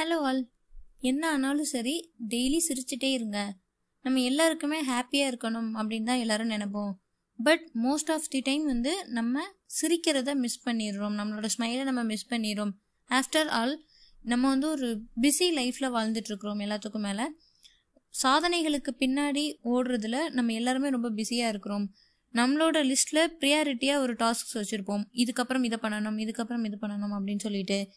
Hello all என்ன ஆனாலும் சரி டெய்லி சிரிச்சுட்டே இருங்க. நம்ம எல்லாருக்குமே ஹாப்பியாக இருக்கணும் அப்படின்னு தான் எல்லாரும் நினைப்போம். But most of the time வந்து நம்ம சிரிக்கிறத மிஸ் பண்ணிடுறோம். நம்மளோட ஸ்மைலை நம்ம மிஸ் பண்ணிடுறோம். ஆஃப்டர் ஆல் நம்ம வந்து ஒரு பிஸி லைஃப்பில் வாழ்ந்துட்டுருக்குறோம் எல்லாத்துக்கும் மேலே. சாதனைகளுக்கு பின்னாடி ஓடுறதுல நம்ம எல்லாருமே ரொம்ப பிஸியாக இருக்கிறோம். நம்மளோட லிஸ்ட்டில் ப்ரியாரிட்டியாக ஒரு டாஸ்க்ஸ் வச்சுருப்போம். இதுக்கப்புறம் இதை பண்ணணும் இதுக்கப்புறம் இது பண்ணணும் அப்படின்னு சொல்லிட்டு.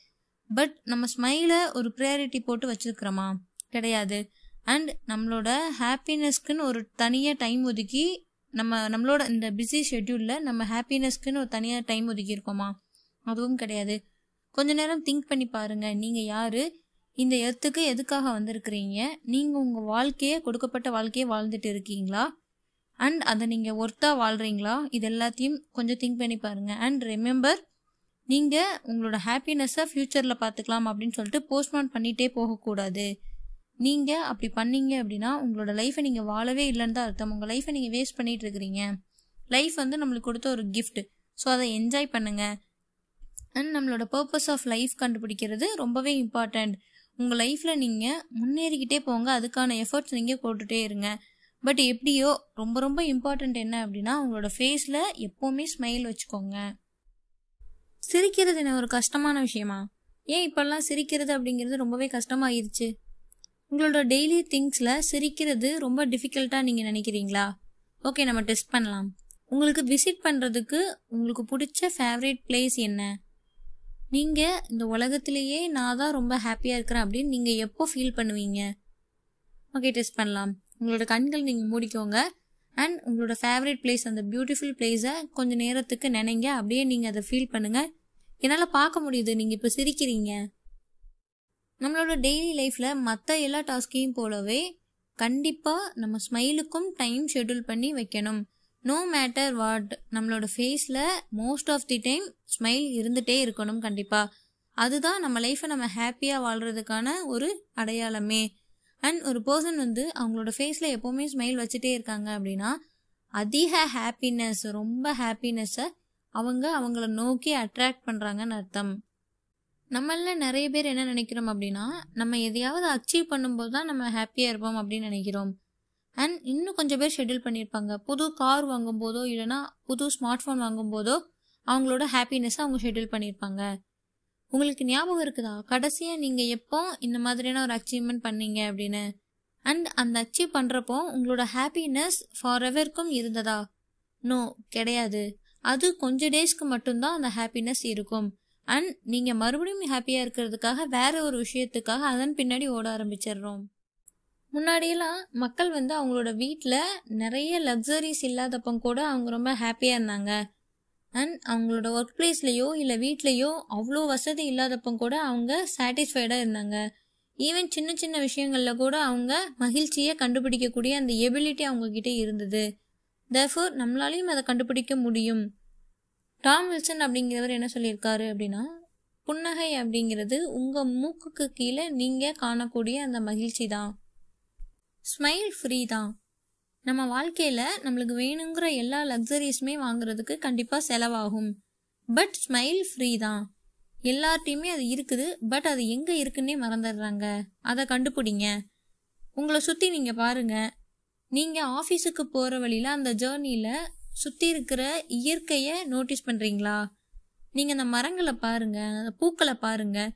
பட் நம்ம ஸ்மைலை ஒரு ப்ரையாரிட்டி போட்டு வச்சிருக்கிறோமா? கிடையாது. அண்ட் நம்மளோட ஹாப்பினஸ்க்குன்னு ஒரு தனியாக டைம் ஒதுக்கி நம்ம நம்மளோட இந்த பிஸி ஷெட்யூலில் நம்ம ஹாப்பினஸ்க்குன்னு ஒரு தனியாக டைம் ஒதுக்கியிருக்கோமா அதுவும் கிடையாது. கொஞ்ச நேரம் திங்க் பண்ணி பாருங்கள் நீங்கள் யார்? இந்த எர்த்துக்கு எதுக்காக வந்திருக்கிறீங்க? நீங்கள் உங்கள் வாழ்க்கையை கொடுக்கப்பட்ட வாழ்க்கையை வாழ்ந்துட்டு இருக்கீங்களா? அண்ட் அதை நீங்கள் ஒர்த்தாக வாழ்கிறீங்களா இது எல்லாத்தையும் கொஞ்சம் திங்க் பண்ணி பாருங்கள் அண்ட் ரிமெம்பர் நீங்கள் உங்களோட ஹாப்பினஸ்ஸை ஃப்யூச்சரில் பார்த்துக்கலாம் அப்படின்னு சொல்லிட்டு போஸ்ட்மான் பண்ணிகிட்டே போகக்கூடாது. நீங்கள் அப்படி பண்ணீங்க அப்படின்னா உங்களோட லைஃப்பை நீங்கள் வாழவே இல்லைன்னு தான் அர்த்தம். உங்கள் லைஃப்பை நீங்கள் வேஸ்ட் பண்ணிகிட்டு இருக்கிறீங்க. லைஃப் வந்து நம்மளுக்கு கொடுத்த ஒரு கிஃப்ட் ஸோ அதை என்ஜாய் பண்ணுங்கள் அண்ட் நம்மளோட பர்பஸ் ஆஃப் லைஃப் கண்டுபிடிக்கிறது ரொம்பவே இம்பார்ட்டண்ட் உங்கள் லைஃப்பில் நீங்கள் முன்னேறிக்கிட்டே போங்க. அதுக்கான எஃபர்ட்ஸ் நீங்கள் போட்டுகிட்டே இருங்க. பட் எப்படியோ ரொம்ப ரொம்ப இம்பார்ட்டண்ட் என்ன அப்படின்னா உங்களோட ஃபேஸில் எப்போவுமே ஸ்மைல் வச்சுக்கோங்க. சிரிக்கிறது என்ன? ஒரு கஷ்டமான விஷயமா? ஏன் இப்போல்லாம் சிரிக்கிறது அப்படிங்கிறது ரொம்பவே கஷ்டமாயிருச்சு. உங்களோட டெய்லி திங்ஸில் சிரிக்கிறது ரொம்ப டிஃபிகல்ட்டாக நீங்கள் நினைக்கிறீங்களா? ஓகே நம்ம டெஸ்ட் பண்ணலாம். உங்களுக்கு விசிட் பண்ணுறதுக்கு உங்களுக்கு பிடிச்ச ஃபேவரேட் பிளேஸ் என்ன? நீங்கள் இந்த உலகத்திலேயே நான் தான் ரொம்ப ஹாப்பியாக இருக்கிறேன் அப்படின்னு நீங்கள் எப்போ ஃபீல் பண்ணுவீங்க? ஓகே டெஸ்ட் பண்ணலாம். உங்களோட கண்கள் நீங்கள் மூடிக்கோங்க. அண்ட் உங்களோட ஃபேவரட் பிளேஸ் அந்த பியூட்டிஃபுல் பிளேஸை கொஞ்சம் நேரத்துக்கு நினைங்க. அப்படியே நீங்கள் அதை ஃபீல் பண்ணுங்கள் என்னால் பார்க்க முடியுது. நீங்கள் இப்போ சிரிக்கிறீங்க. நம்மளோட டெய்லி லைஃப்பில் மற்ற எல்லா டாஸ்கையும் போலவே கண்டிப்பாக நம்ம ஸ்மைலுக்கும் டைம் ஷெட்யூல் பண்ணி வைக்கணும். நோ மேட்டர் வாட் நம்மளோட ஃபேஸில் most of the time smile இருந்துகிட்டே இருக்கணும் கண்டிப்பாக அதுதான் நம்ம லைஃப்பை நம்ம ஹாப்பியாக வாழ்கிறதுக்கான ஒரு அடையாளமே. அண்ட் ஒரு பர்சன் வந்து அவங்களோட ஃபேஸில் எப்போவுமே ஸ்மைல் வச்சுட்டே இருக்காங்க அப்படின்னா அதிக ஹாப்பினஸ் ரொம்ப ஹாப்பினஸ்ஸை அவங்க அவங்கள நோக்கி அட்ராக்ட் பண்ணுறாங்கன்னு அர்த்தம். நம்மள நிறைய பேர் என்ன நினைக்கிறோம் அப்படின்னா நம்ம எதையாவது அச்சீவ் பண்ணும்போது தான் நம்ம ஹாப்பியாக இருப்போம் அப்படின்னு நினைக்கிறோம். அண்ட் இன்னும் கொஞ்சம் பேர் ஷெட்யூல் பண்ணியிருப்பாங்க புது கார் வாங்கும்போதோ இல்லைனா புது ஸ்மார்ட் ஃபோன் வாங்கும்போதோ அவங்களோட ஹாப்பினஸ்ஸை அவங்க ஷெட்யூல் பண்ணியிருப்பாங்க உங்களுக்கு ஞாபகம் இருக்குதா? கடைசியாக நீங்கள் எப்போ இந்த மாதிரியான ஒரு அச்சீவ்மெண்ட் பண்ணீங்க அப்படின்னு? அண்ட் அந்த அச்சீவ் பண்ணுறப்போ உங்களோட ஹாப்பினஸ் ஃபார் எவருக்கும் இருந்ததா? நோ கிடையாது. அது கொஞ்ச டேஸ்க்கு மட்டும்தான் அந்த ஹாப்பினஸ் இருக்கும். அண்ட் நீங்கள் மறுபடியும் ஹாப்பியாக இருக்கிறதுக்காக வேற ஒரு விஷயத்துக்காக அதன் பின்னாடி ஓட ஆரம்பிச்சிடுறோம். முன்னாடியெல்லாம் மக்கள் வந்து அவங்களோட வீட்டில் நிறைய லக்ஸரிஸ் இல்லாதப்போ கூட அவங்க ரொம்ப ஹாப்பியாக இருந்தாங்க. அண்ட் அவங்களோட ஒர்க் பிளேஸ்லேயோ இல்லை வீட்லேயோ அவ்வளோ வசதி இல்லாதப்போ கூட அவங்க சாட்டிஸ்ஃபைடாக இருந்தாங்க. ஈவன் சின்ன சின்ன விஷயங்களில் கூட அவங்க மகிழ்ச்சியை கண்டுபிடிக்கக்கூடிய அந்த எபிலிட்டி அவங்கக்கிட்ட இருந்தது. தஃபோர் நம்மளாலையும் அதை கண்டுபிடிக்க முடியும். டாம் வில்சன் அப்படிங்கிறவர் என்ன சொல்லியிருக்காரு அப்படின்னா புன்னகை அப்படிங்கிறது உங்கள் மூக்குக்கு கீழே நீங்கள் காணக்கூடிய அந்த மகிழ்ச்சி தான். ஸ்மைல் ஃப்ரீ தான். நம்ம வாழ்க்கையில் நம்மளுக்கு வேணுங்கிற எல்லா லக்ஸரிஸுமே வாங்குறதுக்கு கண்டிப்பாக செலவாகும். பட் ஸ்மைல் ஃப்ரீ தான். எல்லார்ட்டையுமே அது இருக்குது பட் அது எங்கே இருக்குன்னே மறந்துடுறாங்க. அதை கண்டுபிடிங்க. உங்களை சுற்றி நீங்கள் பாருங்கள் நீங்கள் ஆஃபீஸுக்கு போகிற வழியில் அந்த ஜேர்னியில் சுற்றி இருக்கிற இயற்கையை நோட்டீஸ் பண்ணுறீங்களா நீங்கள் அந்த மரங்களை பாருங்கள் அந்த பூக்களை பாருங்கள்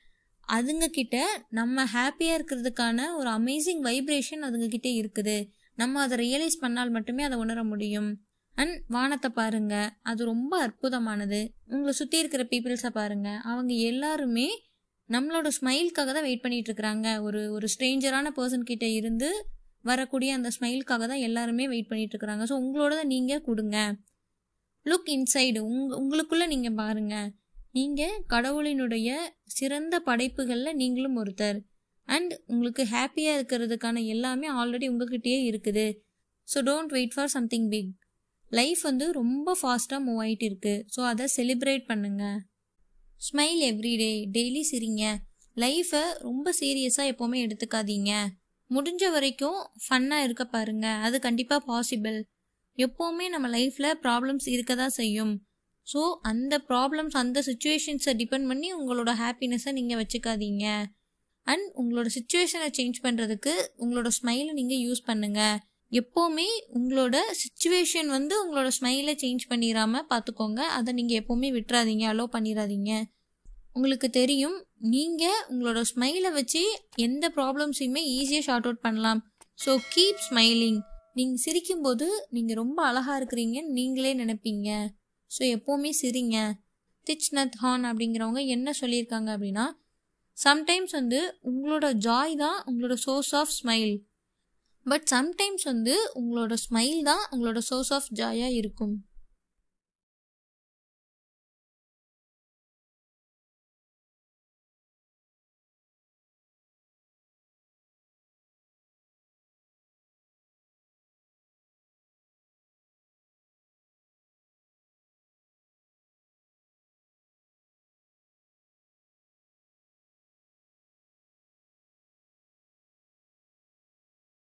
அதுங்கக்கிட்ட நம்ம ஹாப்பியாக இருக்கிறதுக்கான ஒரு அமேசிங் வைப்ரேஷன் அதுங்கக்கிட்ட இருக்குது. நம்ம அதை ரியலைஸ் பண்ணால் மட்டுமே அதை உணர முடியும். அண்ட் வானத்தை பாருங்க அது ரொம்ப அற்புதமானது. உங்களை சுற்றி இருக்கிற பீப்புள்ஸை பாருங்க அவங்க எல்லாருமே நம்மளோட ஸ்மைல்காக தான் வெயிட் பண்ணிட்டு இருக்கிறாங்க. ஒரு ஒரு ஸ்ட்ரேஞ்சரான பர்சன் கிட்ட இருந்து வரக்கூடிய அந்த ஸ்மைலுக்காக தான் எல்லாருமே வெயிட் பண்ணிட்டு இருக்கிறாங்க. ஸோ உங்களோட நீங்கள் கொடுங்க. லுக் இன்சைடு உங் உங்களுக்குள்ளே நீங்கள் பாருங்கள் நீங்கள் கடவுளினுடைய சிறந்த படைப்புகளில் நீங்களும் ஒருத்தர். அண்ட் உங்களுக்கு ஹாப்பியாக இருக்கிறதுக்கான எல்லாமே ஆல்ரெடி உங்ககிட்டயே இருக்குது. So don't wait for something big life வந்து ரொம்ப ஃபாஸ்ட்டாக மூவ் ஆகிட்டு இருக்குது ஸோ அதை செலிப்ரேட் பண்ணுங்க. ஸ்மைல் எவ்ரிடே டெய்லி சிரிங்க. லைஃப்பை ரொம்ப சீரியஸாக எப்போவுமே எடுத்துக்காதீங்க. முடிஞ்ச வரைக்கும் ஃபன்னாக இருக்க பாருங்க. அது கண்டிப்பாக பாசிபிள் எப்போவுமே நம்ம லைஃப்பில் ப்ராப்ளம்ஸ் இருக்க தான் செய்யும். ஸோ அந்த ப்ராப்ளம்ஸ் அந்த சுச்சுவேஷன்ஸை டிபெண்ட் பண்ணி உங்களோட ஹாப்பினஸை நீங்கள் வச்சுக்காதீங்க. அண்ட் உங்களோட சுச்சுவேஷனை சேஞ்ச் பண்ணுறதுக்கு உங்களோட ஸ்மைலை நீங்கள் யூஸ் பண்ணுங்கள் எப்போவுமே உங்களோட சுச்சுவேஷன் வந்து உங்களோட ஸ்மைலை சேஞ்ச் பண்ணிடாம பார்த்துக்கோங்க அதை நீங்கள் எப்போவுமே விட்டுறாதீங்க அலோவ் பண்ணிடாதீங்க உங்களுக்கு தெரியும் நீங்கள் உங்களோட ஸ்மைலை வச்சு எந்த ப்ராப்ளம்ஸையுமே ஈஸியாக ஷார்ட் அவுட் பண்ணலாம். ஸோ கீப் ஸ்மைலிங் நீங்கள் சிரிக்கும்போது நீங்கள் ரொம்ப அழகாக இருக்கிறீங்கன்னு நீங்களே நினைப்பீங்க. ஸோ எப்போவுமே சிரிங்க. திச் நத் ஹான் அப்படிங்கிறவங்க என்ன சொல்லியிருக்காங்க அப்படின்னா சம்டைம்ஸ் வந்து உங்களோட ஜாய் தான் உங்களோட source of smile but sometimes வந்து உங்களோட ஸ்மைல் தான் உங்களோட சோர்ஸ் ஆஃப் ஜாயாக இருக்கும்.